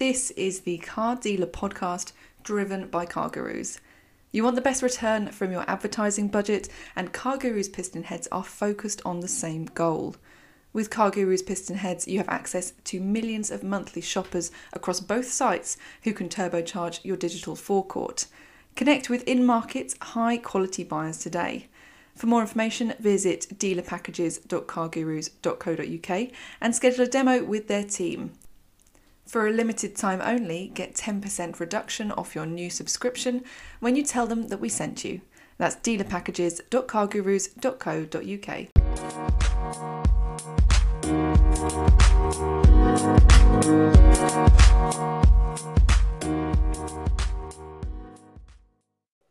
This is the Car Dealer podcast driven by CarGurus. You want the best return from your advertising budget, and Car Gurus PistonHeads are focused on the same goal. With Car Gurus PistonHeads, you have access to millions of monthly shoppers across both sites who can turbocharge your digital forecourt. Connect with in market, high quality buyers today. For more information, visit dealerpackages.cargurus.co.uk and schedule a demo with their team. For a limited time only, get 10% reduction off your new subscription when you tell them that we sent you. That's dealerpackages.cargurus.co.uk.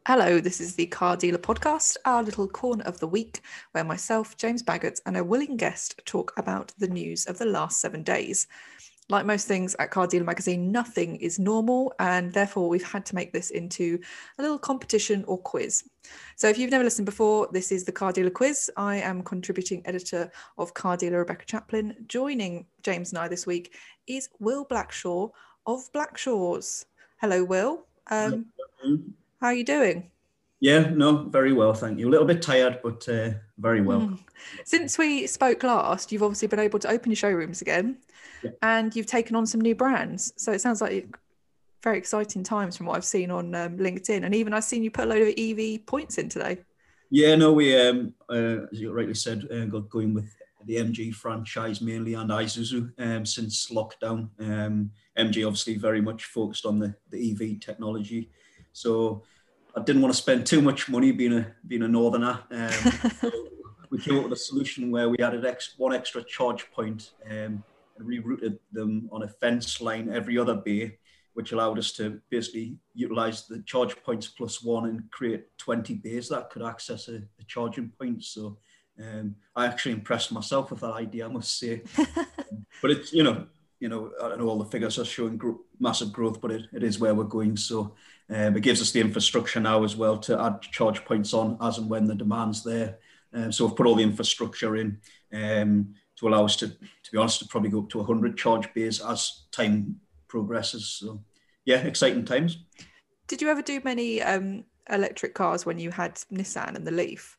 Hello, this is the Car Dealer Podcast, our little corner of the week where myself, James Baggott, and a willing guest talk about the news of the last seven days. Like most things at Car Dealer Magazine, nothing is normal, and therefore we've had to make this into a little competition or quiz. So, if you've never listened before, this is the Car Dealer Quiz. I am contributing editor of Car Dealer Rebecca Chaplin. Joining James and I this week is Will Blackshaw of Blackshaws. Hello, Will. Um, how are you doing? Yeah, no, very well, thank you. A little bit tired, but uh, very well. Mm. Since we spoke last, you've obviously been able to open your showrooms again, yeah. and you've taken on some new brands. So it sounds like very exciting times from what I've seen on um, LinkedIn, and even I've seen you put a load of EV points in today. Yeah, no, we, um, uh, as you rightly said, uh, got going with the MG franchise mainly and Isuzu um, since lockdown. Um, MG obviously very much focused on the, the EV technology. So I didn't want to spend too much money being a being a northerner. Um, so we came up with a solution where we added ex, one extra charge point um, and rerouted them on a fence line every other bay, which allowed us to basically utilize the charge points plus one and create 20 bays that could access a, a charging point. So um, I actually impressed myself with that idea, I must say. but it's, you know, you know, I know all the figures are showing gro- massive growth, but it, it is where we're going. So um, it gives us the infrastructure now as well to add charge points on as and when the demand's there. Um, so we've put all the infrastructure in um, to allow us to, to be honest, to probably go up to 100 charge bays as time progresses. So yeah, exciting times. Did you ever do many um, electric cars when you had Nissan and the Leaf?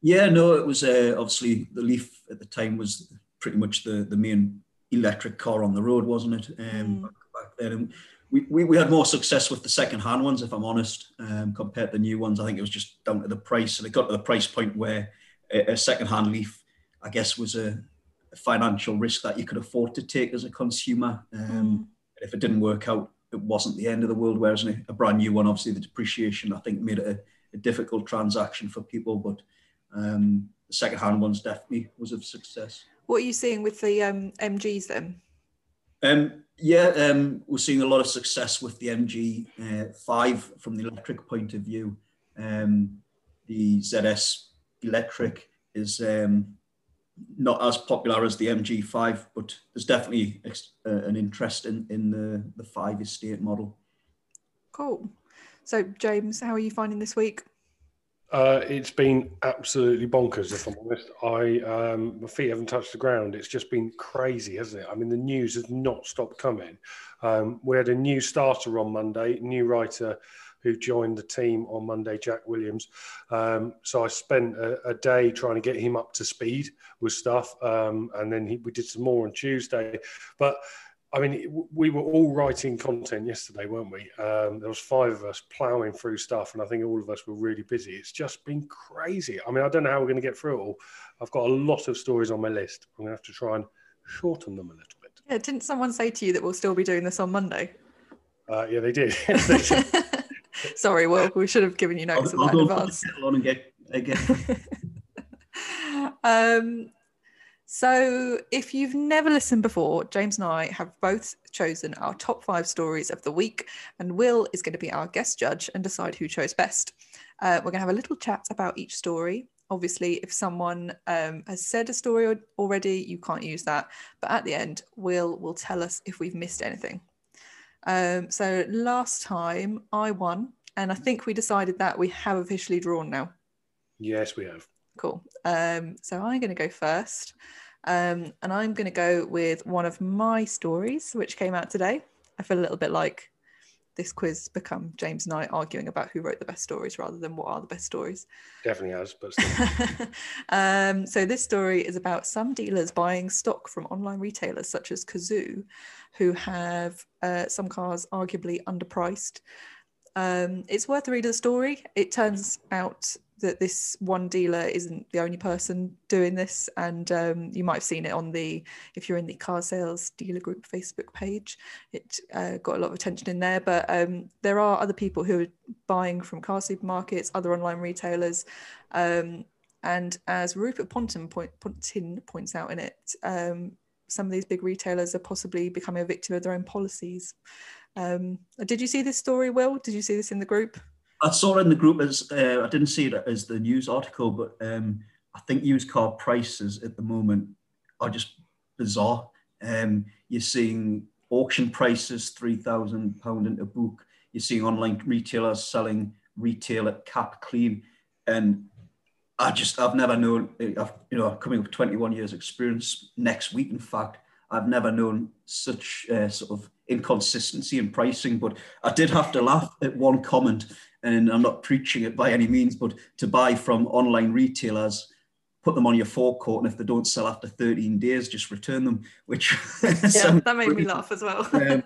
Yeah, no, it was uh, obviously the Leaf at the time was pretty much the, the main electric car on the road, wasn't it? Um, mm. back, then. And we, we, we had more success with the second hand ones, if I'm honest, um, compared to the new ones. I think it was just down to the price. And it got to the price point where a, a second hand Leaf, I guess, was a, a, financial risk that you could afford to take as a consumer. Um, mm. If it didn't work out, it wasn't the end of the world. Whereas a, a brand new one, obviously, the depreciation, I think, made it a, a difficult transaction for people. But um, the second hand ones definitely was a success. What are you seeing with the um, MGs then? Um, yeah, um, we're seeing a lot of success with the MG5 uh, from the electric point of view. Um, the ZS electric is um, not as popular as the MG5, but there's definitely uh, an interest in, in the, the 5 estate model. Cool. So, James, how are you finding this week? Uh, it's been absolutely bonkers, if I'm honest. I um, my feet haven't touched the ground. It's just been crazy, hasn't it? I mean, the news has not stopped coming. Um, we had a new starter on Monday, new writer who joined the team on Monday, Jack Williams. Um, so I spent a, a, day trying to get him up to speed with stuff, um, and then he, we did some more on Tuesday. But I mean, we were all writing content yesterday, weren't we? Um, there was five of us ploughing through stuff, and I think all of us were really busy. It's just been crazy. I mean, I don't know how we're going to get through it all. I've got a lot of stories on my list. I'm going to have to try and shorten them a little bit. Yeah, didn't someone say to you that we'll still be doing this on Monday? Uh, yeah, they did. Sorry, Will. We should have given you notice of that in advance. On and get, again. um, so, if you've never listened before, James and I have both chosen our top five stories of the week, and Will is going to be our guest judge and decide who chose best. Uh, we're going to have a little chat about each story. Obviously, if someone um, has said a story already, you can't use that. But at the end, Will will tell us if we've missed anything. Um, so, last time I won, and I think we decided that we have officially drawn now. Yes, we have. Cool. Um, so I'm going to go first. Um, and I'm going to go with one of my stories, which came out today. I feel a little bit like this quiz become James and I arguing about who wrote the best stories rather than what are the best stories. Definitely has, but um, so this story is about some dealers buying stock from online retailers such as Cazoo, who have uh, some cars arguably underpriced. Um, it's worth a read of the story. It turns out that this one dealer isn't the only person doing this and um, you might have seen it on the if you're in the car sales dealer group facebook page it uh, got a lot of attention in there. But um, there are other people who are buying from car supermarkets other online retailers um, and as rupert pontin, point, points out in it um, some of these big retailers are possibly becoming a victim of their own policies. Um, did you see this story will? Did you see this in the group I saw in the group as uh, I didn't see it as the news article, but um, I think used car prices at the moment are just bizarre. Um, you're seeing auction prices three thousand pound in into book. You're seeing online retailers selling retail at cap clean, and I just I've never known. I've, you know, coming with 21 years experience next week. In fact, I've never known such uh, sort of inconsistency in pricing. But I did have to laugh at one comment and I'm not preaching it by any means, but to buy from online retailers, put them on your forecourt, and if they don't sell after 13 days, just return them. Which yeah, that made me laugh as well. um,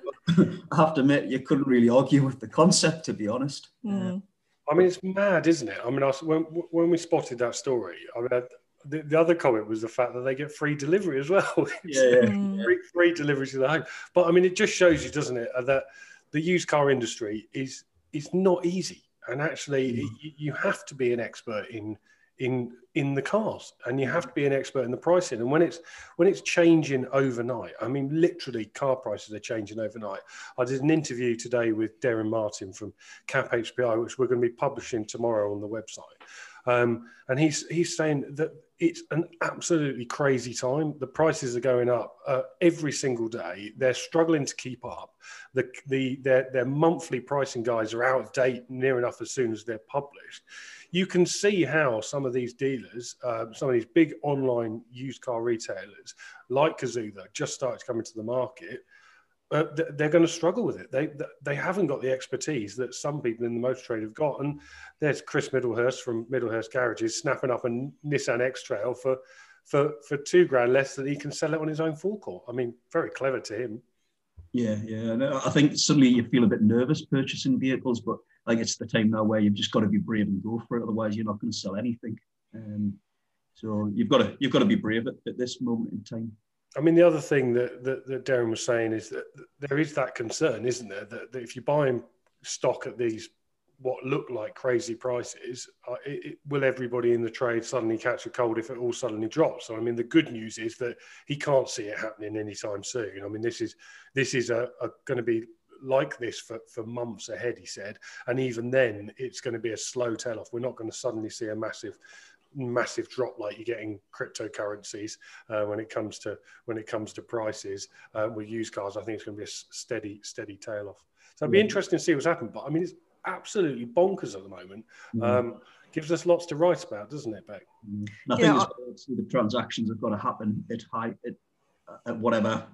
I have to admit, you couldn't really argue with the concept, to be honest. Mm. I mean, it's mad, isn't it? I mean, I, when when we spotted that story, I mean, the, the other comment was the fact that they get free delivery as well. yeah, yeah. Mm. free, free delivery to the home. But I mean, it just shows you, doesn't it, that the used car industry is it's not easy, and actually, mm. you, you have to be an expert in in in the cars and you have to be an expert in the pricing. And when it's when it's changing overnight i mean literally car prices are changing overnight. I did an interview today with darren martin from cap hpi which we're going to be publishing tomorrow on the website. Um, and he's he's saying that it's an absolutely crazy time. The prices are going up uh, every single day. They're struggling to keep up. The, the their, their monthly pricing guides are out of date near enough as soon as they're published. You can see how some of these dealers, uh, some of these big online used car retailers like Cazoo that just started coming to the market, uh, they're going to struggle with it. They they haven't got the expertise that some people in the motor trade have got. And there's Chris Middlehurst from Middlehurst Garages snapping up a Nissan X Trail for for for two grand less than he can sell it on his own forecourt. I mean, very clever to him. Yeah, yeah. I think suddenly you feel a bit nervous purchasing vehicles, but I think it's the time now where you've just got to be brave and go for it. Otherwise, you're not going to sell anything. Um, so you've got to you've got to be brave at, at this moment in time. I mean, the other thing that, that, that, Darren was saying is that there is that concern, isn't there, that, that if you're buying stock at these what look like crazy prices, uh, it, it, will everybody in the trade suddenly catch a cold if it all suddenly drops? I mean, the good news is that he can't see it happening anytime soon. I mean, this is this is a, a going to be like this for, for months ahead, he said, and even then, it's going to be a slow tell off. We're not going to suddenly see a massive massive drop like you get in cryptocurrencies uh, when it comes to when it comes to prices uh, with used cars. I think it's going to be a steady steady tail off. So it'd be interesting to see what's happened. But I mean, it's absolutely bonkers at the moment. Mm. Um, gives us lots to write about, doesn't it, Beck? Mm. I think yeah. the transactions have got to happen at high at, at whatever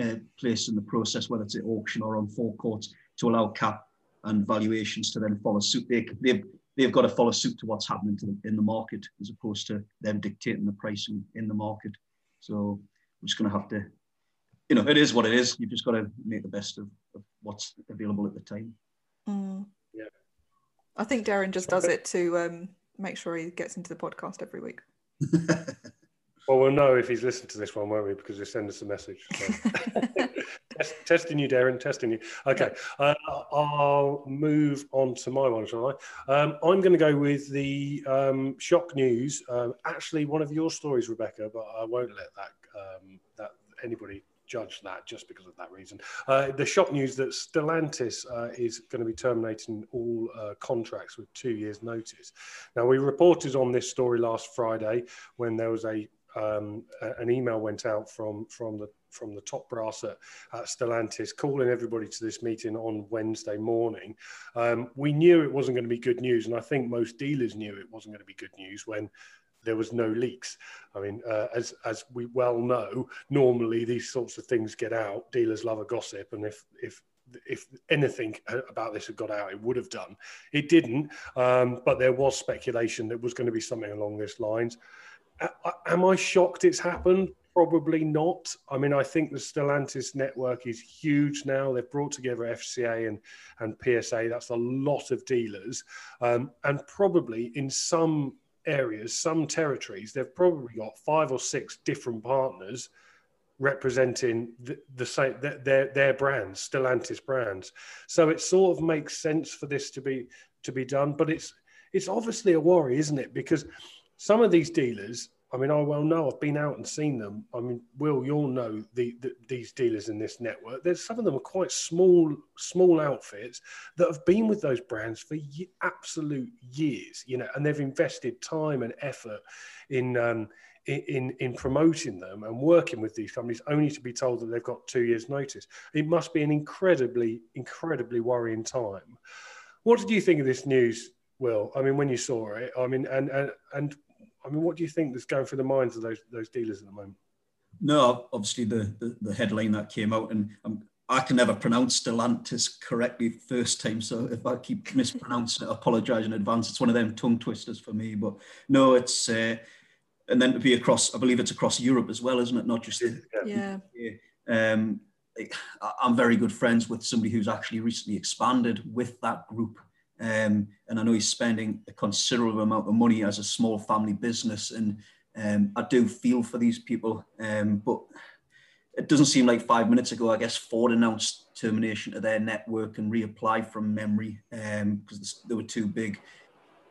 uh, place in the process, whether it's at auction or on forecourts, to allow cap and valuations to then follow suit. They, they've they've got to follow suit to what's happening to in the market as opposed to them dictating the pricing in the market. So we're just going to have to, you know, it is what it is. You've just got to make the best of, of what's available at the time. Mm. Yeah. I think Darren just does it to um, make sure he gets into the podcast every week. Well, we'll know if he's listened to this one, won't we? Because he send us a message. So. Test, testing you, Darren. Testing you. Okay, uh, I'll move on to my one, shall I? Um, I'm going to go with the um, shock news. Uh, actually, one of your stories, Rebecca, but I won't let that um, that anybody judge that just because of that reason. Uh, the shock news that Stellantis uh, is going to be terminating all uh, contracts with two years' notice. Now, we reported on this story last Friday when there was a um, an email went out from from the from the top brass at, at Stellantis, calling everybody to this meeting on Wednesday morning. Um, we knew it wasn't going to be good news, and I think most dealers knew it wasn't going to be good news when there was no leaks. I mean, uh, as as we well know, normally these sorts of things get out. Dealers love a gossip, and if if if anything about this had got out, it would have done. It didn't, um, but there was speculation that was going to be something along these lines. Am I shocked it's happened? Probably not. I mean, I think the Stellantis network is huge now. They've brought together FCA and, and PSA. That's a lot of dealers. Um, and probably in some areas, some territories, they've probably got five or six different partners representing the, the same their their brands, Stellantis brands. So it sort of makes sense for this to be to be done, but it's it's obviously a worry, isn't it? Because some of these dealers I mean, I well know I've been out and seen them. I mean, Will, you'll know the, the, these dealers in this network. There's some of them are quite small, small outfits that have been with those brands for absolute years, you know, and they've invested time and effort in, um, in in promoting them and working with these companies, only to be told that they've got two years' notice. It must be an incredibly, incredibly worrying time. What did you think of this news, Will? I mean, when you saw it, I mean, and and and I mean, what do you think is going through the minds of those those dealers at the moment? No, obviously the the, the headline that came out, and um, I can never pronounce Stellantis correctly first time. So if I keep mispronouncing it, I apologise in advance. It's one of them tongue twisters for me. But no, it's uh, and then to be across, I believe it's across Europe as well, isn't it? Not just the, yeah. Um, I'm very good friends with somebody who's actually recently expanded with that group. Um, and I know he's spending a considerable amount of money as a small family business. And um, I do feel for these people. Um, but it doesn't seem like five minutes ago, I guess Ford announced termination of their network and reapply from memory because um, they were too big.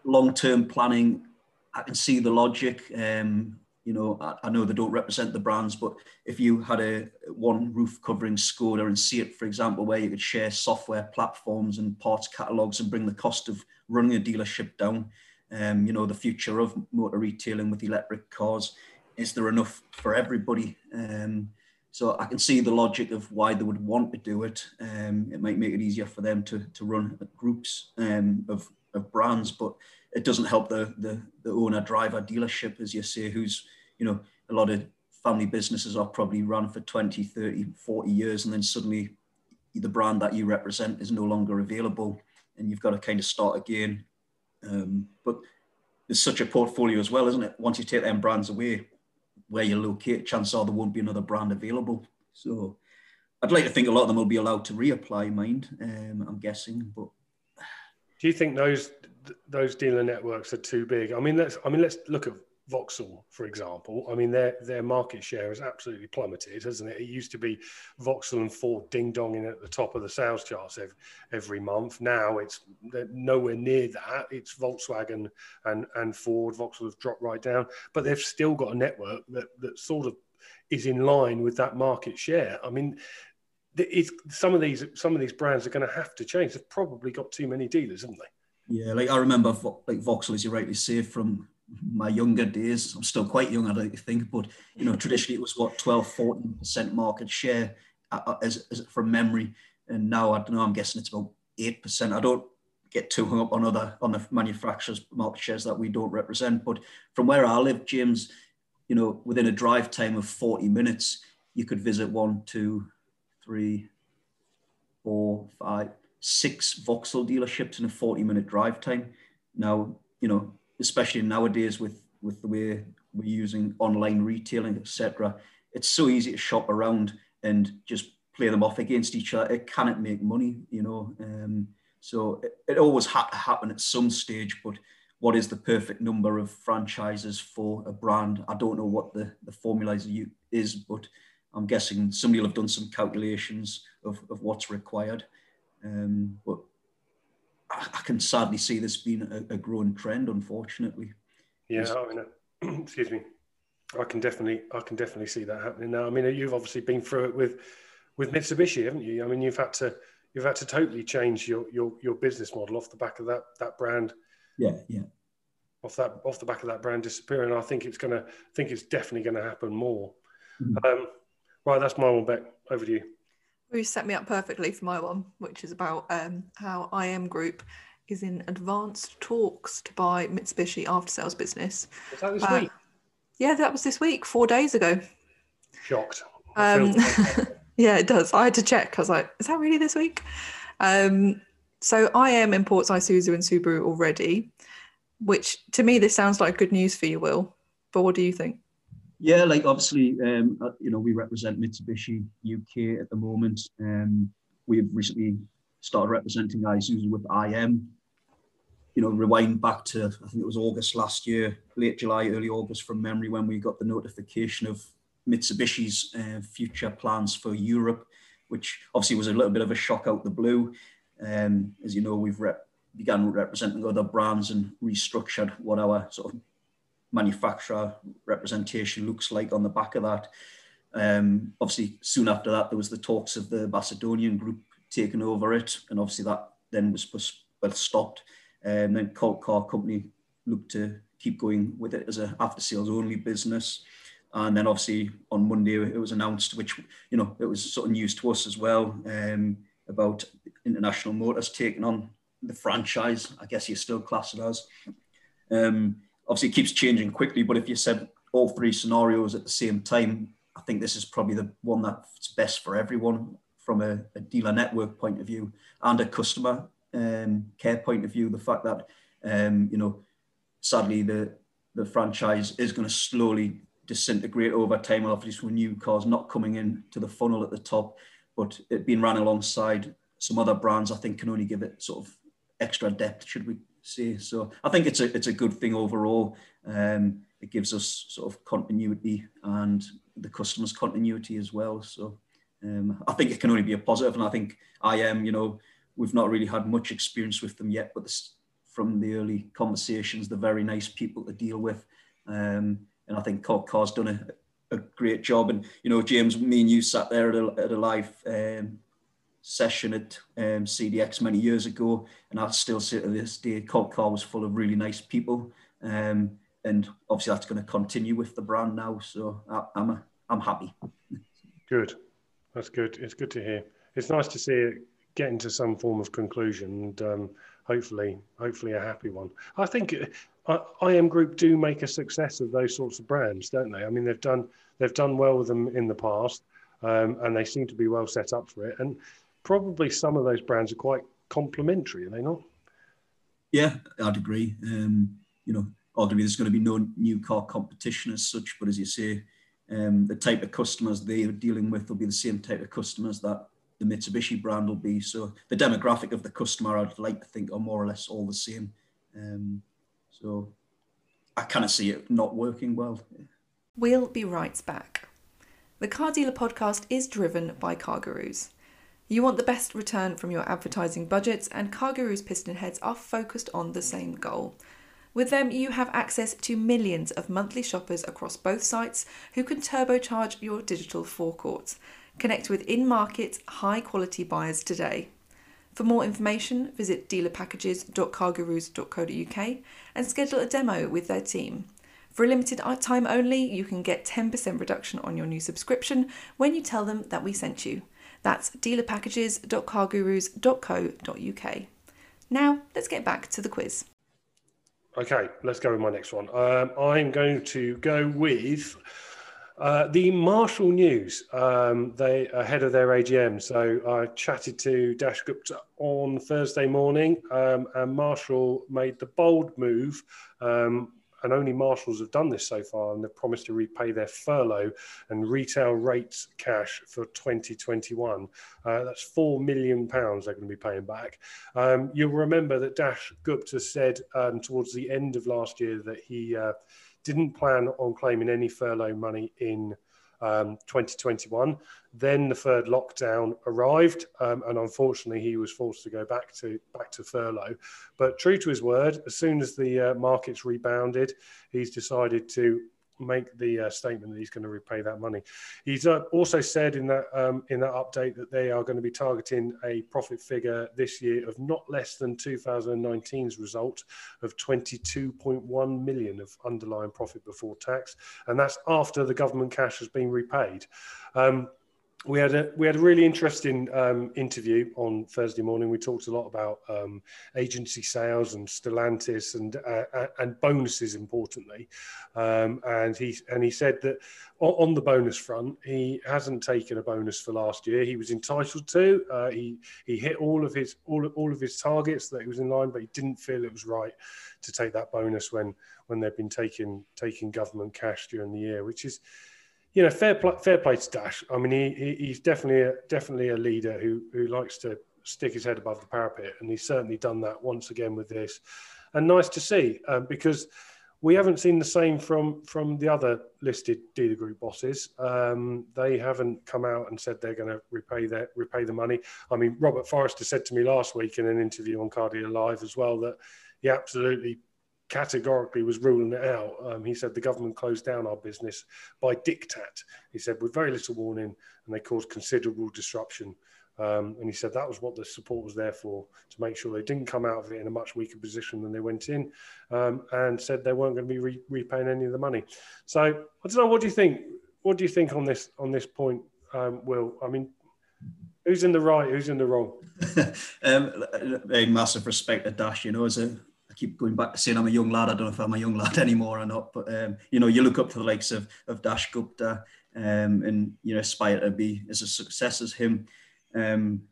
Long term planning, I can see the logic. Um, you know, I, I, know they don't represent the brands, but if you had a one roof covering Skoda and SEAT, for example, where you could share software platforms and parts catalogs and bring the cost of running a dealership down, um, you know, the future of motor retailing with electric cars, is there enough for everybody? Um, so I can see the logic of why they would want to do it. Um, it might make it easier for them to, to run groups um, of, of brands, but it doesn't help the, the, the owner driver dealership, as you say, who's, you know, a lot of family businesses are probably run for 20, 30, 40 years, and then suddenly the brand that you represent is no longer available, and you've got to kind of start again. Um, but there's such a portfolio as well, isn't it? Once you take them brands away, where you locate, chances are there won't be another brand available. So I'd like to think a lot of them will be allowed to reapply mind, um, I'm guessing. But do you think those those dealer networks are too big. I mean, let's I mean let's look at Vauxhall, for example. I mean, their their market share has absolutely plummeted, hasn't it? It used to be Vauxhall and Ford ding donging at the top of the sales charts every, every month. Now it's nowhere near that. It's Volkswagen and and Ford. Vauxhall have dropped right down, but they've still got a network that that sort of is in line with that market share. I mean, it's, some of these some of these brands are going to have to change. They've probably got too many dealers, haven't they? Yeah, like I remember, like Vauxhall, as you rightly say, from my younger days. I'm still quite young, I don't think, but you know, traditionally it was what 12, 14 percent market share uh, uh, as, as from memory, and now I don't know. I'm guessing it's about eight percent. I don't get too hung up on other on the manufacturers' market shares that we don't represent, but from where I live, James, you know, within a drive time of 40 minutes, you could visit one, two, three, four, five, six Vauxhall dealerships in a 40 minute drive time. Now, you know, especially nowadays with, with the way we're using online retailing, etc., it's so easy to shop around and just play them off against each other. It cannot make money, you know. Um, so it, it always had to happen at some stage, but what is the perfect number of franchises for a brand? I don't know what the, the formula is, but I'm guessing somebody will have done some calculations of, of what's required. Um, but I, I, can sadly see this being a, a growing trend, unfortunately. Yeah, I mean, uh, excuse me. I can definitely, I can definitely see that happening now. I mean, you've obviously been through it with, with Mitsubishi, haven't you? I mean, you've had to, you've had to totally change your, your, your business model off the back of that, that brand. Yeah, yeah. Off that, off the back of that brand disappearing. I think it's gonna, I think it's definitely going to happen more. Mm-hmm. Um, right, that's my one, Beck. Over to you. You set me up perfectly for my one, which is about um, how IM Group is in advanced talks to buy Mitsubishi after sales business. Was that this uh, week? Yeah, that was this week, four days ago. Shocked. Um, Yeah, it does. I had to check. I was like, is that really this week? Um, so IM imports Isuzu and Subaru already, which to me this sounds like good news for you, Will. But what do you think? Yeah, like obviously, um, uh, you know, we represent Mitsubishi UK at the moment. Um, we've recently started representing Isuzu with IM. You know, rewind back to I think it was August last year, late July, early August from memory, when we got the notification of Mitsubishi's uh, future plans for Europe, which obviously was a little bit of a shock out the blue. Um, as you know, we've rep- began representing other brands and restructured what our sort of manufacturer representation looks like on the back of that. Um, obviously, soon after that, there was the talks of the Macedonian group taking over it, and obviously that then was well stopped. And um, then Colt Car Company looked to keep going with it as a after sales only business. And then obviously on Monday it was announced, which you know it was sort of news to us as well, um, about International Motors taking on the franchise. I guess you still class it as. Um, obviously, it keeps changing quickly, but if you said all three scenarios at the same time, I think this is probably the one that's best for everyone from a, a dealer network point of view and a customer um, care point of view. The fact that um, you know, sadly, the the franchise is going to slowly disintegrate over time. Obviously, with new cars not coming in to the funnel at the top, but it being ran alongside some other brands, I think can only give it sort of extra depth, should we say? So I think it's a it's a good thing overall. Um, it gives us sort of continuity and the customers continuity as well. So um, I think it can only be a positive, and I think IM. You know, we've not really had much experience with them yet, but this, from the early conversations, they're very nice people to deal with. Um, and I think Car's done a, a great job. And you know, James, me and you sat there at a, at a live um, session at um, CDX many years ago, and I still say to this day, Colt Car was full of really nice people. Um, and obviously, that's going to continue with the brand now. So I, I'm a, I'm happy. Good, that's good. It's good to hear. It's nice to see it getting to some form of conclusion, and um, hopefully, hopefully a happy one. I think I, IM Group do make a success of those sorts of brands, don't they? I mean, they've done they've done well with them in the past, um, and they seem to be well set up for it. And probably some of those brands are quite complementary, are they not? Yeah, I'd agree. Um, you know, arguably there's going to be no new car competition as such, but as you say, um, the type of customers they are dealing with will be the same type of customers that the Mitsubishi brand will be. So the demographic of the customer, I'd like to think, are more or less all the same. Um, so I kind of see it not working well. We'll be right back. The Car Dealer podcast is driven by CarGurus. You want the best return from your advertising budgets, and CarGurus PistonHeads are focused on the same goal. With them, you have access to millions of monthly shoppers across both sites who can turbocharge your digital forecourt. Connect with in market, high quality buyers today. For more information, visit dealerpackages.cargurus.co.uk and schedule a demo with their team. For a limited time only, you can get 10% reduction on your new subscription when you tell them that we sent you. That's dealerpackages.cargurus.co.uk. Now, let's get back to the quiz. Okay, let's go with my next one. Um, I'm going to go with uh, the Marshall News, um, they ahead of their AGM. So I chatted to Daksh Gupta on Thursday morning, um, and Marshall made the bold move. And only marshals have done this so far, and they've promised to repay their furlough and retail rates cash for 2021. Uh, that's four million pounds they're going to be paying back. Um, you'll remember that Daksh Gupta said um, towards the end of last year that he uh, didn't plan on claiming any furlough money in um, 2021. Then the third lockdown arrived, um, and unfortunately, he was forced to go back to back to furlough. But true to his word, as soon as the uh, markets rebounded, he's decided to make the uh, statement that he's going to repay that money. He's uh, also said in that um, in that update that they are going to be targeting a profit figure this year of not less than 2019's result of 22.1 million of underlying profit before tax, and that's after the government cash has been repaid. Um, we had a we had a really interesting um, interview on Thursday morning. We talked a lot about um, agency sales and Stellantis and uh, uh, and bonuses, importantly. Um, and he and he said that on, the bonus front, he hasn't taken a bonus for last year. He was entitled to. Uh, he he hit all of his all all of his targets that he was in line, but he didn't feel it was right to take that bonus when when they've been taking taking government cash during the year, which is you know, fair play, fair play to Daksh. I mean, he, he's definitely a, definitely a leader who who likes to stick his head above the parapet, and he's certainly done that once again with this. And nice to see um, because we haven't seen the same from from the other listed dealer group bosses. Um, they haven't come out and said they're going to repay their repay the money. I mean, Robert Forrester said to me last week in an interview on Car Dealer Live as well that he absolutely categorically was ruling it out. Um, he said the government closed down our business by diktat. He said with very little warning, and they caused considerable disruption. Um, and he said that was what the support was there for, to make sure they didn't come out of it in a much weaker position than they went in, um, and said they weren't going to be re- repaying any of the money. So I don't know. What do you think? What do you think on this on this point, um, Will? I mean, who's in the right? Who's in the wrong? um, a massive respect to Daksh. You know, as a I keep going back to saying I'm a young lad. I don't know if I'm a young lad anymore or not, but um, you know, you look up to the likes of of Daksh Gupta um, and you know aspire to be as a success as him. Um,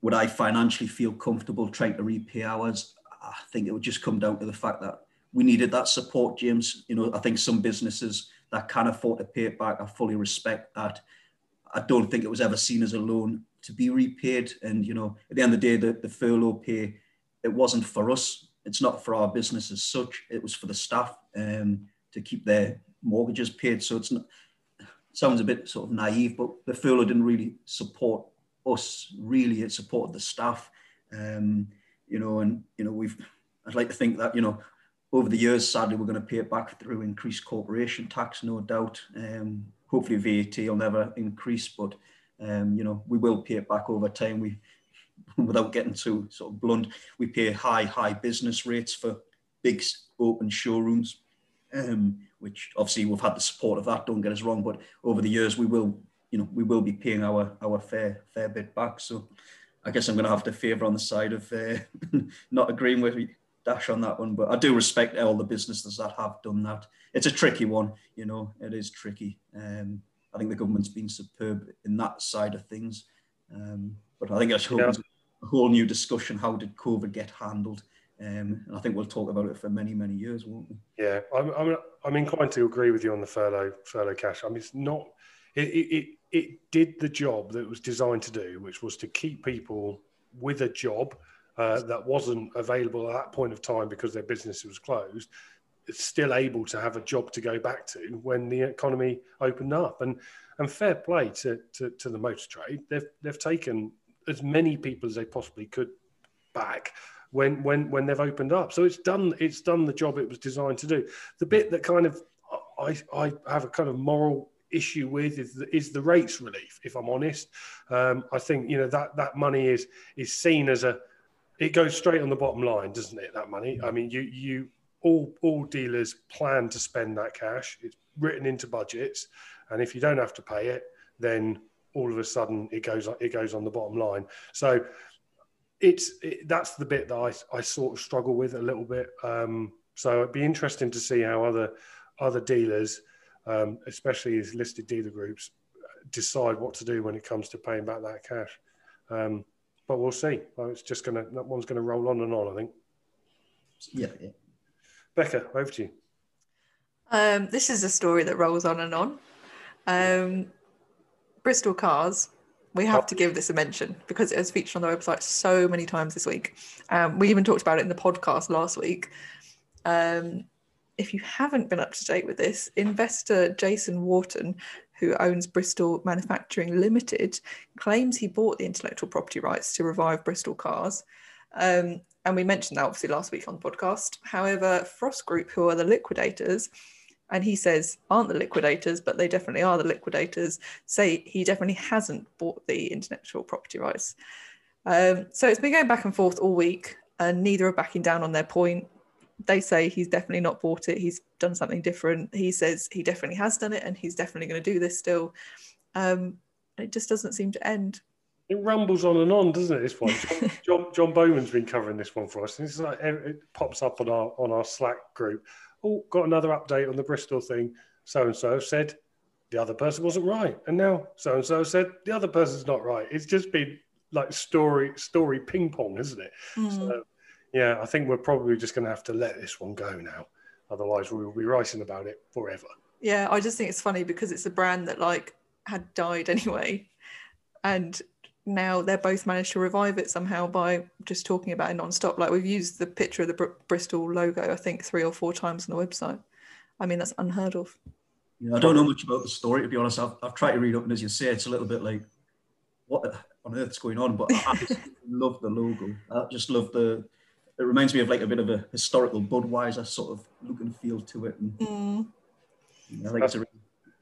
would I financially feel comfortable trying to repay ours? I think it would just come down to the fact that we needed that support, James. You know, I think some businesses that can afford to pay it back, I fully respect that. I don't think it was ever seen as a loan to be repaid. And, you know, at the end of the day, the, the furlough pay, it wasn't for us it's not for our business as such. It was for the staff um, to keep their mortgages paid. So it's not, sounds a bit sort of naive, but the furlough didn't really support us. Really, it supported the staff. Um, you know, and you know, we've. I'd like to think that you know, over the years, sadly, we're going to pay it back through increased corporation tax, no doubt. Um, hopefully, VAT will never increase, but um, you know, we will pay it back over time. We without getting too sort of blunt, we pay high, high business rates for big open showrooms, um, which obviously we've had the support of that. Don't get us wrong, but over the years we will, you know, we will be paying our our fair fair bit back. So I guess I'm going to have to favour on the side of uh, not agreeing with Daksh on that one, but I do respect all the businesses that have done that. It's a tricky one, you know, it is tricky. Um, I think the government's been superb in that side of things. Um, but I think that's yeah a whole new discussion. How did COVID get handled? Um, and I think we'll talk about it for many, many years, won't we? Yeah, I'm, I'm, I'm inclined to agree with you on the furlough furlough cash. I mean, it's not. It, it, it did the job that it was designed to do, which was to keep people with a job uh, that wasn't available at that point of time because their business was closed, still able to have a job to go back to when the economy opened up. And and fair play to, to, to the motor trade. They've they've taken as many people as they possibly could back when when when they've opened up. So it's done it's done the job it was designed to do. The bit that kind of I I have a kind of moral issue with is the, is the rates relief. If I'm honest, um, I think you know that that money is is seen as a it goes straight on the bottom line, doesn't it? That money. I mean, you you all all dealers plan to spend that cash. It's written into budgets, and if you don't have to pay it, then all of a sudden it goes it goes on the bottom line. So it's it, that's the bit that I, I sort of struggle with a little bit. Um, so it'd be interesting to see how other other dealers, um, especially as listed dealer groups, decide what to do when it comes to paying back that cash. Um, but we'll see. Well, it's just gonna that one's gonna roll on and on. I think. Yeah. yeah. Becca, over to you. Um, this is a story that rolls on and on. Um, Bristol Cars, we have to give this a mention because it has featured on the website so many times this week. Um, we even talked about it in the podcast last week. Um, if you haven't been up to date with this, investor Jason Wharton, who owns Bristol Manufacturing Limited, claims he bought the intellectual property rights to revive Bristol Cars. Um, and we mentioned that obviously last week on the podcast. However, Frost Group, who are the liquidators, and he says aren't the liquidators, but they definitely are the liquidators, say he definitely hasn't bought the intellectual property rights. Um, so it's been going back and forth all week, and neither are backing down on their point. They say he's definitely not bought it, he's done something different. He says he definitely has done it, and he's definitely going to do this still. Um, It just doesn't seem to end. It rumbles on and on, doesn't it? This one, John, John, John Bowman's been covering this one for us, and it's like it pops up on our on our Slack group. Oh, got another update on the Bristol thing. So and so said the other person wasn't right, and now so and so said the other person's not right. It's just been like story story ping pong, isn't it? Mm. So yeah, I think we're probably just going to have to let this one go now. Otherwise, we will be writing about it forever. Yeah, I just think it's funny because it's a brand that like had died anyway, and now they're both managed to revive it somehow by just talking about it non-stop. Like we've used the picture of the Br- Bristol logo, I think three or four times on the website. I mean, that's unheard of. Yeah, I don't know much about the story to be honest. I've, I've tried to read up, and as you say, it's a little bit like what on earth's going on. But I love the logo. I just love the. It reminds me of like a bit of a historical Budweiser sort of look and feel to it, and Mm. I think it's a really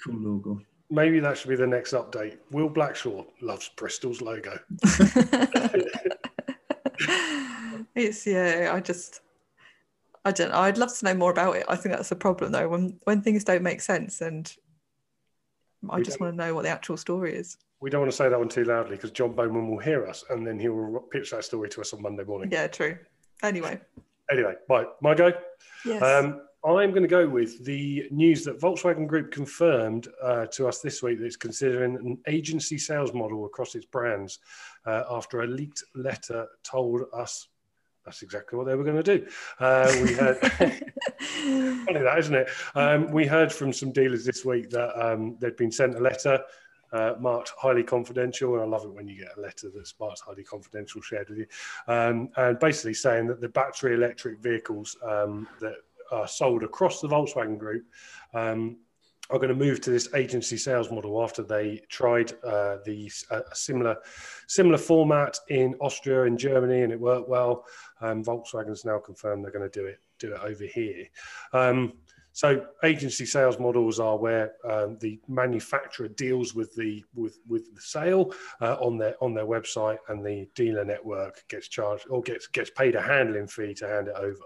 cool logo. Maybe that should be the next update. Will Blackshaw loves Bristol's logo. it's yeah, I just I don't know. I'd love to know more about it. I think that's the problem though. When when things don't make sense and I We just want to know what the actual story is. We don't want to say that one too loudly because John Bowman will hear us and then he will pitch that story to us on Monday morning. Yeah, true. Anyway. Anyway, right, my go. Yes. Um, I'm going to go with the news that Volkswagen Group confirmed uh, to us this week that it's considering an agency sales model across its brands uh, after a leaked letter told us that's exactly what they were going to do. Uh, we heard, funny that, isn't it? Um, we heard from some dealers this week that um, they'd been sent a letter uh, marked highly confidential, and I love it when you get a letter that's marked highly confidential shared with you, um, and basically saying that the battery electric vehicles um, that are sold across the Volkswagen Group um, are going to move to this agency sales model after they tried uh, the uh, a similar similar format in Austria and Germany, and it worked well. Um, Volkswagen's now confirmed they're going to do it do it over here. Um, so agency sales models are where um, the manufacturer deals with the with with the sale uh, on their on their website, and the dealer network gets charged or gets gets paid a handling fee to hand it over.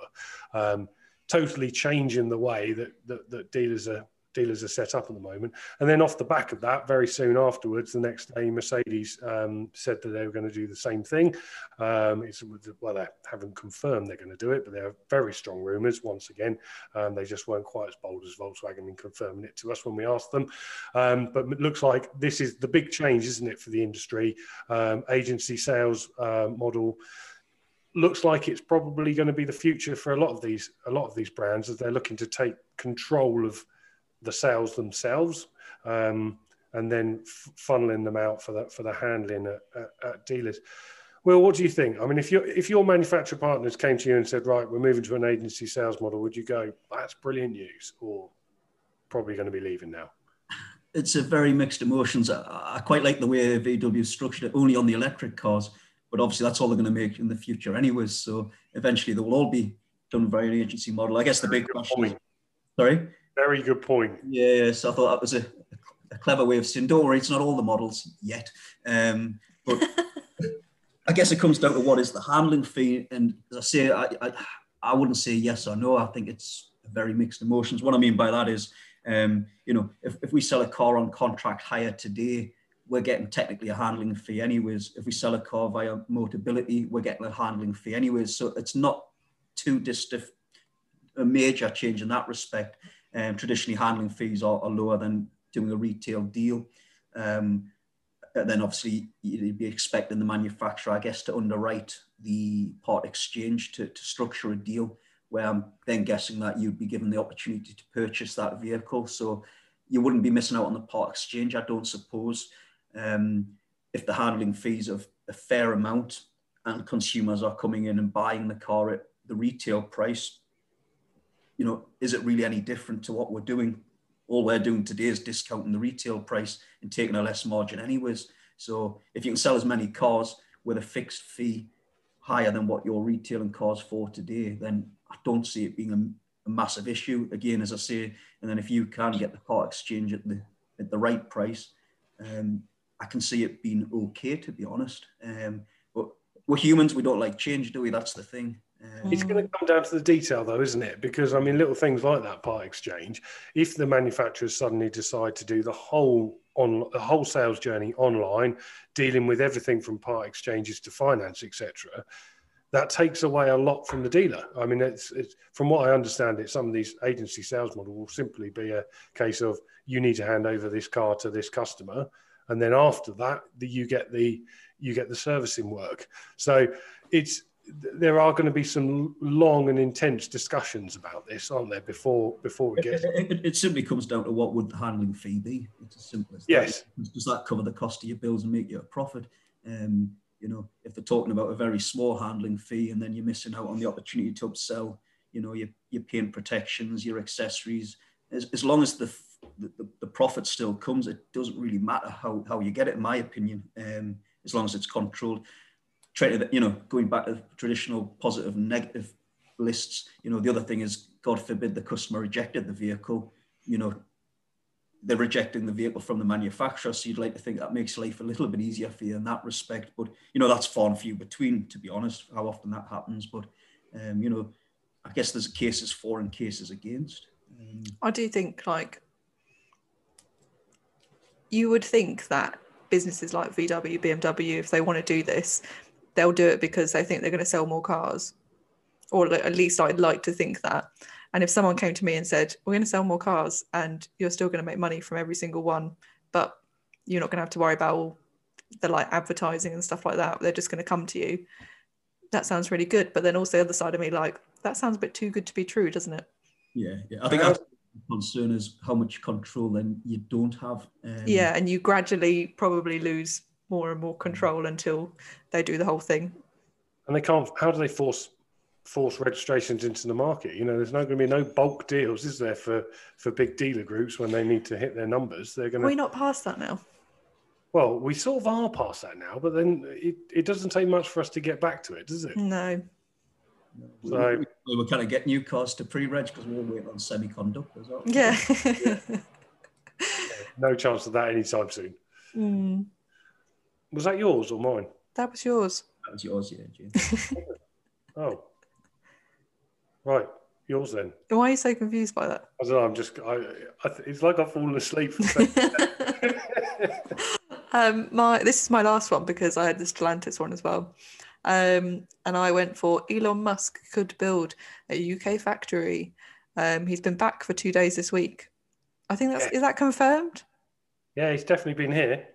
Um, totally changing the way that, that that dealers are dealers are set up at the moment. And then off the back of that, very soon afterwards, the next day, Mercedes um, said that they were going to do the same thing. Um, well, they haven't confirmed they're going to do it, but there are very strong rumours. Once again, um, they just weren't quite as bold as Volkswagen in confirming it to us when we asked them. Um, but it looks like this is the big change, isn't it, for the industry? Um, agency sales uh, model looks like it's probably going to be the future for a lot of these a lot of these brands as they're looking to take control of the sales themselves um, and then f- funneling them out for that for the handling at, at, at dealers. Well, what do you think? I mean, if your if your manufacturer partners came to you and said, "Right, we're moving to an agency sales model," would you go, "That's brilliant news," or probably going to be leaving now? It's a very mixed emotions. I, I quite like the way VW structured it only on the electric cars, but obviously that's all they're going to make in the future anyways. So eventually they will all be done via an agency model. I guess the big question is, sorry? Very good point. Yeah, so I thought that was a, a clever way of saying, don't worry, it's not all the models yet. Um, but I guess it comes down to what is the handling fee. And as I say, I, I, I wouldn't say yes or no. I think it's very mixed emotions. What I mean by that is, um, you know, if, if we sell a car on contract hire today, we're getting technically a handling fee anyways. If we sell a car via Motability, we're getting a handling fee anyways. So it's not too distant, a major change in that respect. Um, traditionally, handling fees are, are lower than doing a retail deal. Um, then obviously you'd be expecting the manufacturer, I guess, to underwrite the part exchange to, to structure a deal where I'm then guessing that you'd be given the opportunity to purchase that vehicle. So you wouldn't be missing out on the part exchange, I don't suppose. Um, if the handling fees of a fair amount and consumers are coming in and buying the car at the retail price, you know, is it really any different to what we're doing? All we're doing today is discounting the retail price and taking a less margin anyways. So if you can sell as many cars with a fixed fee higher than what you're retailing cars for today, then I don't see it being a, a massive issue. Again, as I say, and then if you can get the part exchange at the at the right price, um, I can see it being okay, to be honest. Um, but we're humans; we don't like change, do we? That's the thing. Um, It's going to come down to the detail, though, isn't it? Because I mean, little things like that part exchange. If the manufacturers suddenly decide to do the whole on the whole sales journey online, dealing with everything from part exchanges to finance, etc., that takes away a lot from the dealer. I mean, it's, it's from what I understand, it some of these agency sales model will simply be a case of you need to hand over this car to this customer, and then after that, the, you get the you get the servicing work. So it's there are going to be some long and intense discussions about this, aren't there? Before before we it, get it, it simply comes down to what would the handling fee be. It's as simple as Yes. that. Does that cover the cost of your bills and make you a profit? Um, you know, if they're talking about a very small handling fee and then you're missing out on the opportunity to upsell, you know, your, your paint protections, your accessories, as, as long as the, the, the profit still comes, it doesn't really matter how, how you get it, in my opinion, um, as long as it's controlled. Try to, you know, going back to traditional positive and negative lists, you know, the other thing is, God forbid the customer rejected the vehicle, you know, they're rejecting the vehicle from the manufacturer. So you'd like to think that makes life a little bit easier for you in that respect. But you know, that's far and few between, to be honest, how often that happens. But um, you know, I guess there's cases for and cases against. I do think like you would think that businesses like VW, BMW, if they want to do this, they'll do it because they think they're going to sell more cars, or at least I'd like to think that. And if someone came to me and said, "We're going to sell more cars, and you're still going to make money from every single one, but you're not going to have to worry about all the like advertising and stuff like that. They're just going to come to you." That sounds really good. But then also the other side of me, like that sounds a bit too good to be true, doesn't it? yeah, yeah. I think Uh, that's the concern is how much control then you don't have. Um, yeah and you gradually probably lose more and more control until they do the whole thing and they can't. How do they force force registrations into the market? You know, there's not going to be no bulk deals, is there, for for big dealer groups when they need to hit their numbers? They're going to we not past that now Well, we sort of are past that now, but then it, it doesn't take much for us to get back to it, does it? no We, So- we, we were kind of getting new cars to pre-reg because we were waiting on semiconductors. aren't yeah No chance of that anytime soon. Mm, Was that yours or mine? that was yours That was yours, yeah, James. Oh, right, yours then. why are you so confused by that I don't know. I'm just. I, I it's like I've fallen asleep. Um my this is my last one because i had the stellantis one as well um and i went for elon musk could build a uk factory um he's been back for two days this week i think that's Yeah. is that confirmed yeah, he's definitely been here.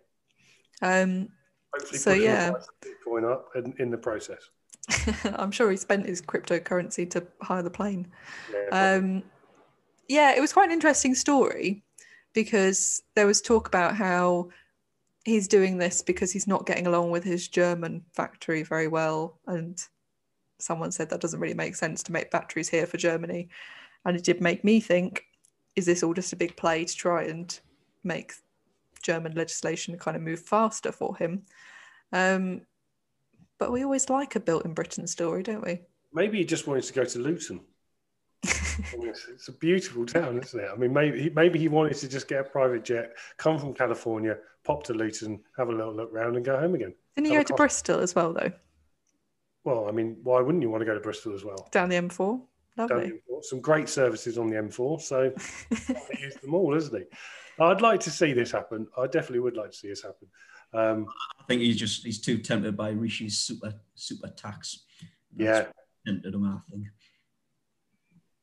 um Hopefully, So, yeah. Bitcoin up in, in the process. i'm sure he spent his cryptocurrency to hire the plane Yeah, um, yeah, it was quite an interesting story because there was talk about how he's doing this because he's not getting along with his German factory very well. And someone said that doesn't really make sense to make batteries here for Germany. And it did make me think is this all just a big play to try and make German legislation kind of move faster for him? Um, but we always like a built in Britain story, don't we? maybe he just wanted to go to Luton. I mean, it's, it's a beautiful town, isn't it? I mean, maybe maybe he wanted to just get a private jet, come from California, pop to Luton, have a little look round, and go home again. Didn't he Have go to coffee. Bristol as well, though? Well, I mean, why wouldn't you want to go to Bristol as well? Down the M4? Down Lovely. the M4. Some great services on the M4, so he used them all, isn't he? I'd like to see this happen. I definitely would like to see this happen. Um, I think he's just he's too tempted by Rishi's super super tax. yeah, tempted him. I think.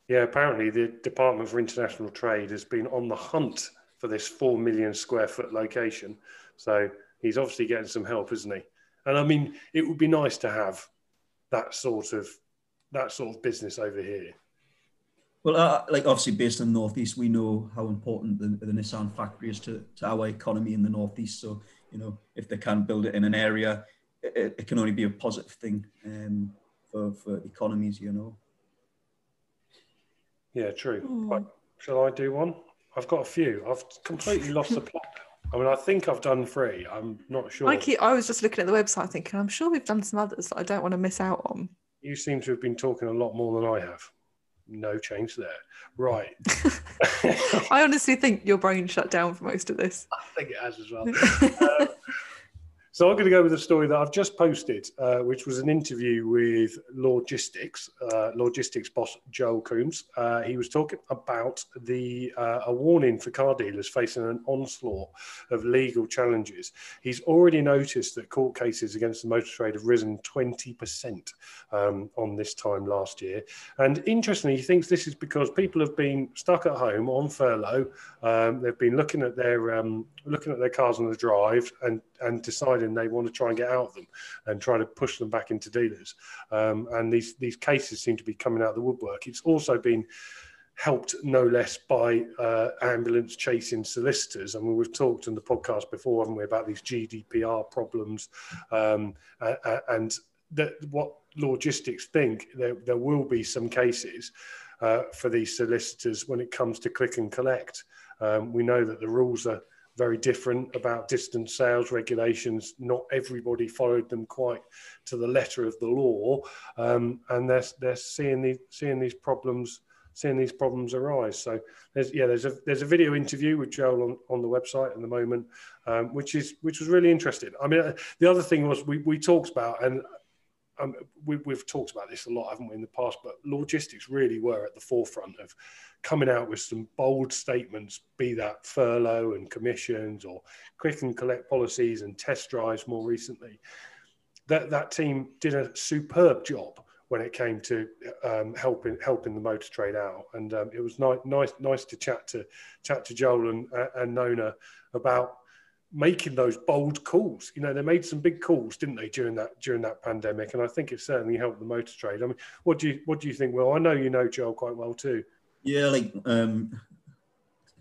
yeah. Apparently, the Department for International Trade has been on the hunt for this four million square foot location. So he's obviously getting some help, isn't he? And I mean, it would be nice to have that sort of that sort of business over here. Well, uh, like obviously based in the northeast, we know how important the, the Nissan factory is to, to our economy in the northeast. So you know, if they can build it in an area, it, it can only be a positive thing um, for for economies. You know. Yeah, true. Hmm. Right. Shall I do one? I've got a few. I've completely lost the plot. I mean, I think I've done three. I'm not sure. I keep, I was just looking at the website thinking, I'm sure we've done some others that I don't want to miss out on. You seem to have been talking a lot more than I have. No change there. Right. I honestly think your brain shut down for most of this. I think it has as well. Um, So I'm going to go with a story that I've just posted, uh, which was an interview with Lawgistics, uh, Lawgistics boss Joel Coombs. Uh, he was talking about the uh, a warning for car dealers facing an onslaught of legal challenges. He's already noticed that court cases against the motor trade have risen 20% um, on this time last year. And interestingly, he thinks this is because people have been stuck at home on furlough. Um, they've been looking at their um, looking at their cars on the drive and and deciding they want to try and get out of them and try to push them back into dealers. Um, and these these cases seem to be coming out of the woodwork. It's also been helped no less by uh, ambulance chasing solicitors. I mean, we've talked in the podcast before, haven't we, about these GDPR problems um, and that what Lawgistics think there, there will be some cases uh, for these solicitors when it comes to click and collect. Um, we know that the rules are very different about distance sales regulations. Not everybody followed them quite to the letter of the law, um, and they're they're seeing these seeing these problems seeing these problems arise. So there's yeah there's a there's a video interview with Joel on, on the website at the moment, um, which is which was really interesting. I mean, uh, the other thing was we we talked about and. Um, we, we've talked about this a lot, haven't we, in the past? But Lawgistics really were at the forefront of coming out with some bold statements, be that furlough and commissions or quick and collect policies and test drives more recently. That, that team did a superb job when it came to um, helping helping the motor trade out, and um, it was nice nice nice to chat to chat to Joel and, and Nona about making those bold calls. You know, they made some big calls, didn't they, during that during that pandemic? And I think it certainly helped the motor trade. I mean, what do you what do you think? Well, I know you know Joel quite well too. Yeah, like um,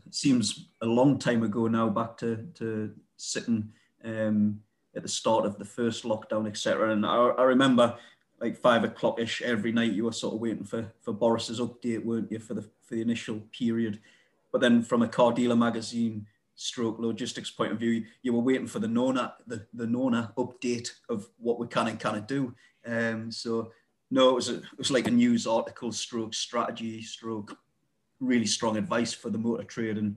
it seems a long time ago now, back to to sitting um, at the start of the first lockdown, etc. And I, I remember like five o'clock ish every night, you were sort of waiting for for Boris's update, weren't you, for the for the initial period? But then from a car dealer magazine stroke Lawgistics point of view, you were waiting for the Nona the, the Nona update of what we can and cannot do. Um, so no, it was a, it was like a news article, stroke strategy, stroke really strong advice for the motor trade. And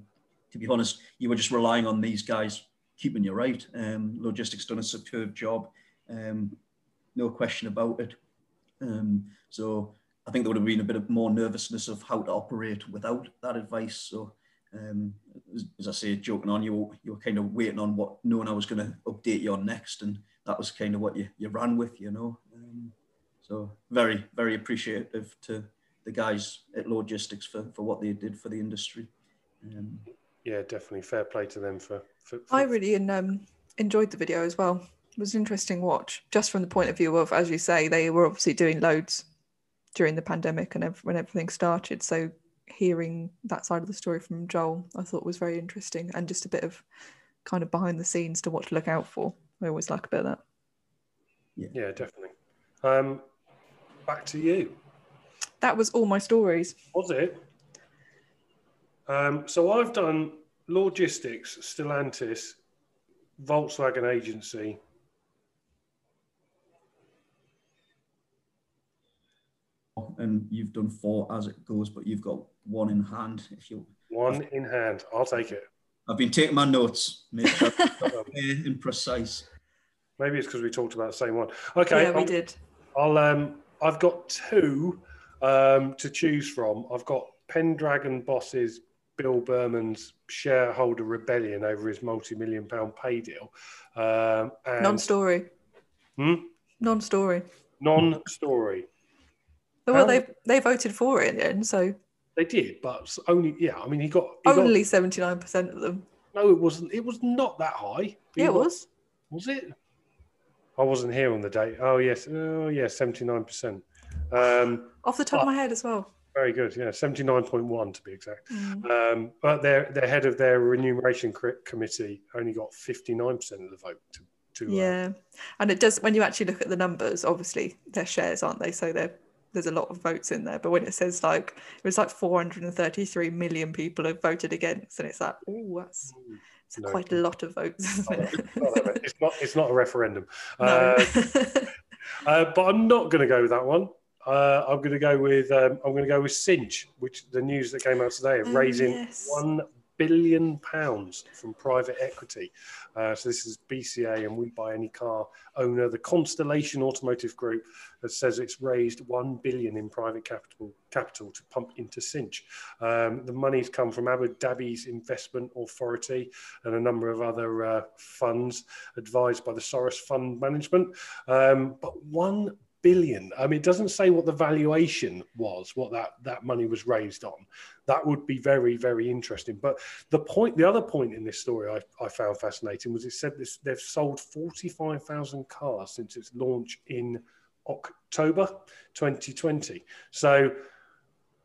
to be honest, you were just relying on these guys keeping you right. Um, Lawgistics done a superb job, um, no question about it. Um, so I think there would have been a bit of more nervousness of how to operate without that advice. So um, as, as, I say, joking on, you were, you were kind of waiting on what Nona was going to update you on next, and that was kind of what you, you ran with, you know. Um, so very, very appreciative to the guys at Lawgistics for, for what they did for the industry. Um, yeah, definitely fair play to them for. for, for I really um, enjoyed the video as well. It was an interesting watch, just from the point of view of, as you say, they were obviously doing loads during the pandemic and when everything started. So hearing that side of the story from Joel, I thought was very interesting and just a bit of kind of behind the scenes to what to look out for. I always like a bit of that. Yeah, yeah definitely. Um, back to you. That was all my stories. Was it? Um, so I've done Lawgistics, Stellantis, Volkswagen agency. And you've done four as it goes, but you've got one in hand. If you one in hand, I'll take it. I've been taking my notes, make sure and precise. Maybe it's because we talked about the same one. Okay, yeah, we I'll, did. I'll um, I've got two um, to choose from. I've got Pendragon bosses Bill Berman's shareholder rebellion over his multi-million pound pay deal. Um, and non-story. Hmm? Non-story. Non-story. Well, they they voted for it in the end, so they did, but only yeah. I mean, he got he only seventy nine percent of them. No, it wasn't. It was not that high. Yeah, it was. Was it? I wasn't here on the date. Oh yes, oh yeah, seventy nine percent. Um, Off the top of my head as well. Very good. Yeah, seventy nine point one to be exact. Mm. Um, but their their head of their remuneration committee only got fifty nine percent of the vote. To, to uh, yeah, uh, and it does when you actually look at the numbers. Obviously, they're shares, aren't they? So they're there's a lot of votes in there. But when it says like it was like 433 million people have voted against, and it's like, oh, that's it's no. quite a lot of votes. It? it's not. It's not a referendum. No. Uh, uh, but I'm not going to go with that one. Uh, I'm going to go with um, I'm going to go with Cinch, which the news that came out today of oh, raising yes. one billion pounds from private equity. Uh, so this is BCA and We Buy Any Car owner, the Constellation Automotive Group, that says it's raised one billion in private capital capital to pump into Cinch. Um, the money's come from Abu Dhabi's Investment Authority and a number of other uh, funds advised by the Soros Fund Management. Um, but one billion. I mean, it doesn't say what the valuation was, what that, that money was raised on. That would be very, very interesting. But the point, the other point in this story I, I found fascinating was it said this, they've sold 45,000 cars since its launch in October 2020. So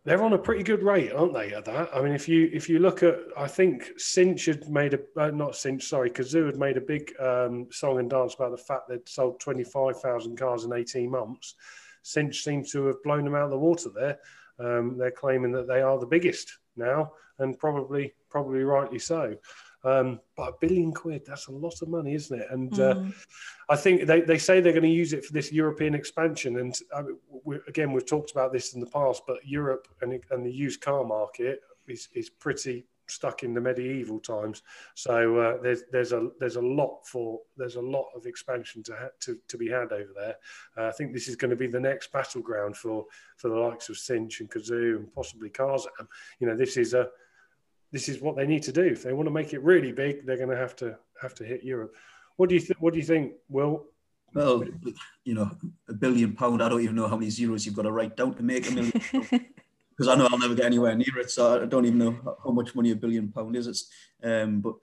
they're on a pretty good rate, aren't they? At that, I mean, if you if you look at, I think Cinch had made a uh, not Cinch, sorry, Cazoo had made a big um, song and dance about the fact they'd sold twenty five thousand cars in eighteen months. Cinch seems to have blown them out of the water there. Um, they're claiming that they are the biggest now, and probably probably rightly so. Um, but a billion quid, that's a lot of money, isn't it? And mm. uh, I think they, they say they're going to use it for this European expansion. And uh, we, again, we've talked about this in the past, but Europe and, and the used car market is, is pretty stuck in the medieval times. So uh, there's there's a there's a lot for there's a lot of expansion to ha- to, to be had over there. Uh, I think this is going to be the next battleground for for the likes of Cinch and Cazoo and possibly Carzam. You know, this is a this is what they need to do. If they want to make it really big, they're going to have to have to hit Europe. What do you th- What do you think, Will? Well, you know, a billion pound. I don't even know how many zeros you've got to write down to make a million. Because I know I'll never get anywhere near it, so I don't even know how much money a billion pound is. It's, um, but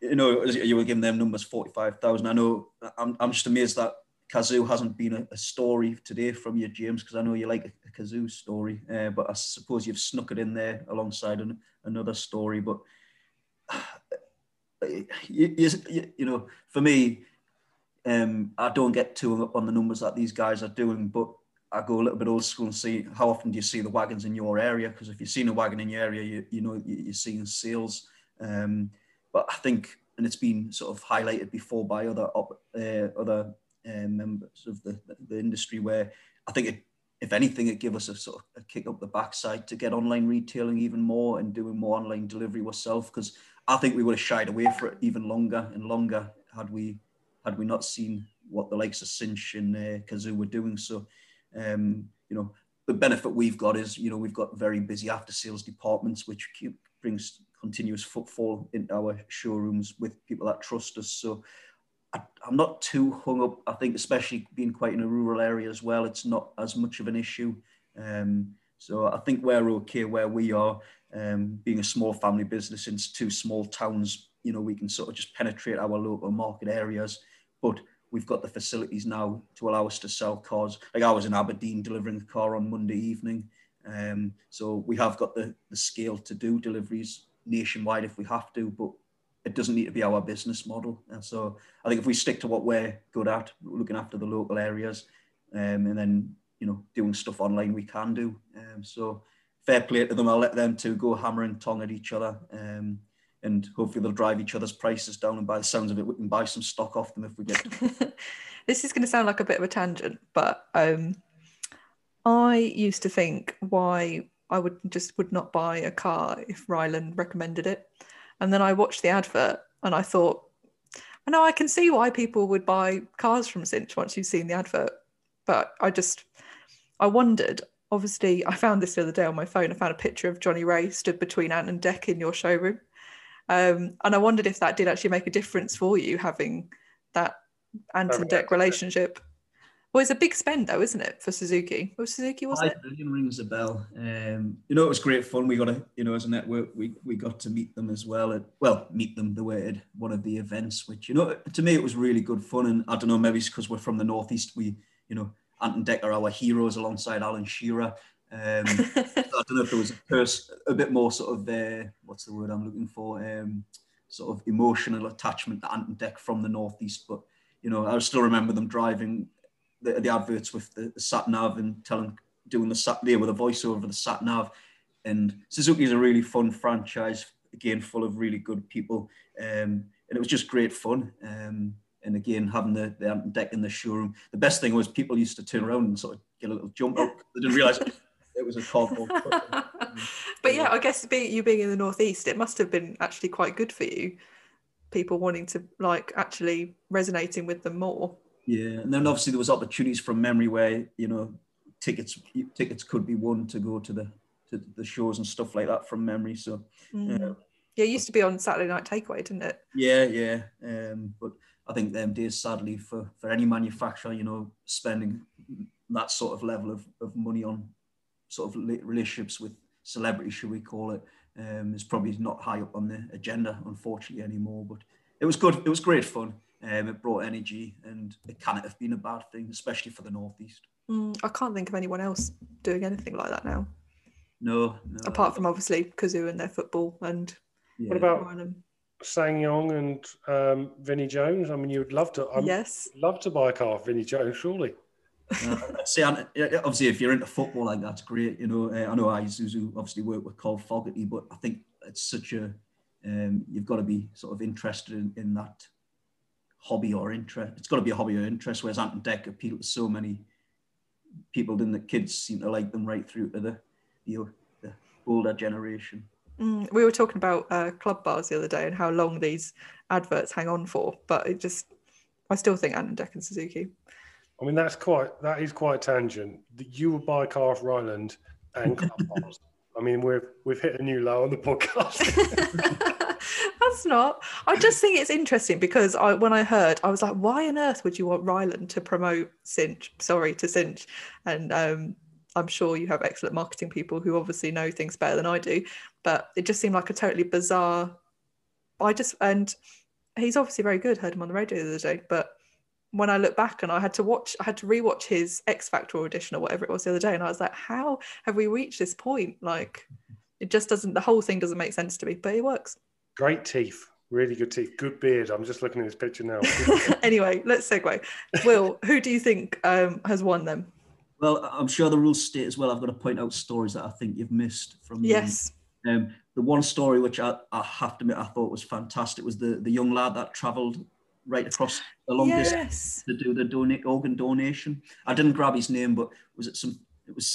you know, you were giving them numbers forty-five thousand. I know. I'm, I'm just amazed that Cazoo hasn't been a, a story today from you, James, because I know you like a, a Cazoo story, uh, but I suppose you've snuck it in there alongside an, another story. But you, you, you know, for me, um, I don't get too on the numbers that these guys are doing, but I go a little bit old school and see how often do you see the wagons in your area? Because if you've seen a wagon in your area, you, you know you're seeing sales. Um, but I think, and it's been sort of highlighted before by other uh, other uh, members of the, the industry, where I think it if anything, it gave us a sort of a kick up the backside to get online retailing even more and doing more online delivery ourselves. Because I think we would have shied away for it even longer and longer had we had we not seen what the likes of Cinch and uh, Cazoo were doing. So, um, you know, the benefit we've got is, you know, we've got very busy after sales departments, which keep, brings continuous footfall into our showrooms with people that trust us. So I, am not too hung up. I think, especially being quite in a rural area as well, it's not as much of an issue. Um, so I think we're okay where we are. Um, being a small family business in two small towns, you know, we can sort of just penetrate our local market areas. But we've got the facilities now to allow us to sell cars. Like I was in Aberdeen delivering a car on Monday evening. Um, so we have got the, the scale to do deliveries nationwide if we have to, but it doesn't need to be our business model. And so I think if we stick to what we're good at, looking after the local areas, um, and then you know doing stuff online, we can do. Um, so fair play to them. I'll let them to go hammer and tong at each other, um, and hopefully they'll drive each other's prices down. And by the sounds of it, we can buy some stock off them if we get. this is going to sound like a bit of a tangent, but um, I used to think why I would just would not buy a car if Rylan recommended it. And then I watched the advert and I thought, I know I can see why people would buy cars from Cinch once you've seen the advert. But I just, I wondered. Obviously, I found this the other day on my phone. I found a picture of Johnny Ray stood between Ant and Dec in your showroom. Um, and I wondered if that did actually make a difference for you having that Ant and Dec relationship. Well, it's a big spend though, isn't it, for Suzuki? Was Suzuki was it? Billion rings a bell. Um, you know, it was great fun. We got a, you know, as a network, we we got to meet them as well. At, well, meet them the way at one of the events, which you know, to me, it was really good fun. And I don't know, maybe it's because we're from the northeast. We, you know, Ant and Dec are our heroes alongside Alan Shearer. Um, I don't know if there was a, pers- a bit more sort of uh, what's the word I'm looking for, um, sort of emotional attachment to Ant and Dec from the northeast, but you know, I still remember them driving the, the adverts with the, the sat nav and telling doing the sat there with a voiceover the sat nav. And Suzuki is a really fun franchise, again full of really good people, um, and it was just great fun. Um, and again, having the, the Ant and Dec in the showroom. The best thing was people used to turn around and sort of get a little jump up. They didn't realize it it was a cardboard. but yeah, I guess being, you being in the northeast, it must have been actually quite good for you. People wanting to like actually resonating with them more. Yeah, and then obviously there was opportunities from memory where you know tickets tickets could be won to go to the to the shows and stuff like that from memory. So mm. uh, yeah, it used to be on Saturday Night Takeaway, didn't it? Yeah, yeah. Um, but I think them days, sadly, for for any manufacturer, you know, spending that sort of level of, of money on sort of relationships with celebrities, should we call it, um, is probably not high up on the agenda, unfortunately, anymore. But it was good. It was great fun. Um, it brought energy, and it can't have been a bad thing, especially for the northeast. Mm, I can't think of anyone else doing anything like that now. No, no. Apart from obviously Cazoo and their football and. Yeah. What about SsangYong and um, Vinnie Jones? I mean, you'd love to. I'm, yes. Love to buy a car for Vinnie Jones, surely. uh, see, obviously, if you're into football like that's great. You know, uh, I know Isuzu obviously work with Carl Fogarty, but I think it's such a um, you've got to be sort of interested in, in that hobby or interest. It's got to be a hobby or interest. Whereas Ant and Dec appeal to so many people, then the kids seem to like them right through to the you know, the older generation. Mm, we were talking about uh, club bars the other day and how long these adverts hang on for, but it just, I still think Ant and Dec and Suzuki. I mean, that's quite, that is quite tangent. You would buy a car off Rylan and club bars. I mean, we've we've hit a new low on the podcast. That's not. I just think it's interesting because I, when I heard, I was like, why on earth would you want Rylan to promote Cinch? Sorry to Cinch, and um, I'm sure you have excellent marketing people who obviously know things better than I do, but it just seemed like a totally bizarre. I just and he's obviously very good. Heard him on the radio the other day, but when I look back and I had to watch, I had to rewatch his X Factor audition or whatever it was the other day, and I was like, how have we reached this point? Like, it just doesn't. The whole thing doesn't make sense to me, but it works. Great teeth. Really good teeth. Good beard. I'm just looking at this picture now. anyway, let's segue. Will, who do you think um, has won them? Well, I'm sure the rules state as well. I've got to point out stories that I think you've missed from. Yes. Um, the one story which I, I have to admit I thought was fantastic was the, the young lad that travelled right across the long yes. distance to do the donate organ donation. I didn't grab his name, but was it some? It was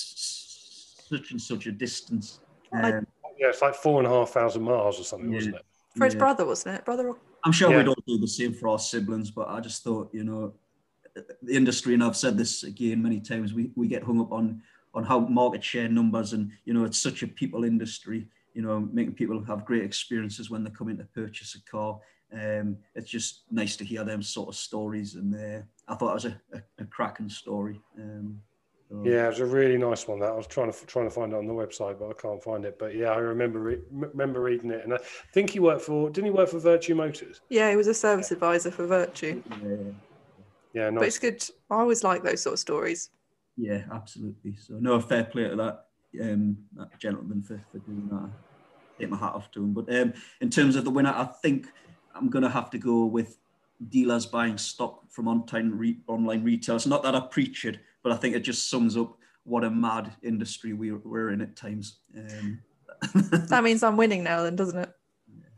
such and such a distance. Um, yeah, it's like four and a half thousand miles or something, yeah. wasn't it? For his yeah. brother, wasn't it? Brother. I'm sure yeah. we'd all do the same for our siblings, but I just thought, you know, the industry, and I've said this again many times, we, we get hung up on on how market share numbers, and you know, it's such a people industry. You know, making people have great experiences when they come in to purchase a car. Um, it's just nice to hear them sort of stories, and uh, I thought it was a, a, a cracking story. Um, so. Yeah, it was a really nice one. That I was trying to trying to find it on the website, but I can't find it. But yeah, I remember re- remember reading it, and I think he worked for. Didn't he work for Vertu Motors? Yeah, he was a service advisor for Vertu. Yeah. Yeah, nice. but it's good. I always like those sort of stories. Yeah, absolutely. So no fair play to that, um, that gentleman for, for doing that. Take my hat off to him. But um, in terms of the winner, I think I'm going to have to go with dealers buying stock from online, re- online retailers. Not that I preach it, but I think it just sums up what a mad industry we, we're in at times. Um, that means I'm winning now, then, doesn't it?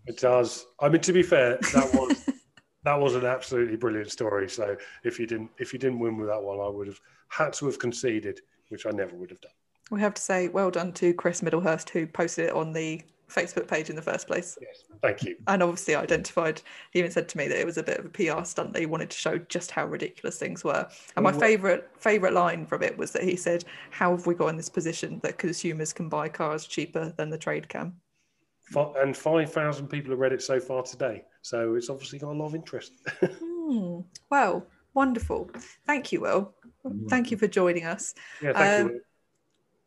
It does. I mean, to be fair, that was that was an absolutely brilliant story. So if you didn't if you didn't win with that one, I would have had to have conceded, which I never would have done. We have to say well done to Chris Middlehurst who posted it on the Facebook page in the first place. Yes, thank you. And obviously identified. He even said to me that it was a bit of a PR stunt that he wanted to show just how ridiculous things were. And my favourite favourite line from it was that he said, "How have we got in this position that consumers can buy cars cheaper than the trade can?" And five thousand people have read it so far today. So it's obviously got a lot of interest. hmm. Well, wonderful. Thank you, Will. Thank you for joining us. Yeah, thank um, you.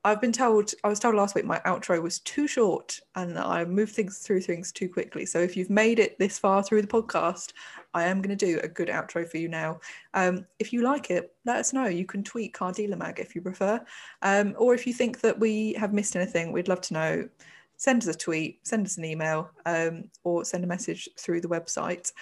I've been told, I was told last week my outro was too short and I moved things through things too quickly. So if you've made it this far through the podcast, I am going to do a good outro for you now. Um, if you like it, let us know. You can tweet Car Dealer Mag if you prefer. Um, or if you think that we have missed anything, we'd love to know send us a tweet, send us an email, um, or send a message through the website.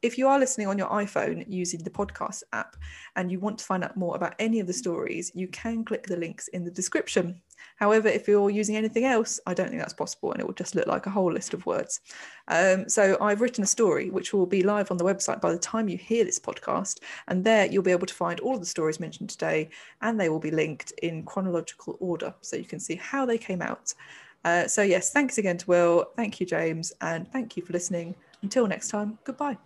If you are listening on your iPhone using the podcast app and you want to find out more about any of the stories, you can click the links in the description. However, if you're using anything else, I don't think that's possible and it will just look like a whole list of words. Um, so I've written a story which will be live on the website by the time you hear this podcast. And there you'll be able to find all of the stories mentioned today and they will be linked in chronological order so you can see how they came out. Uh, so, yes, thanks again to Will. Thank you, James. And thank you for listening. Until next time, goodbye.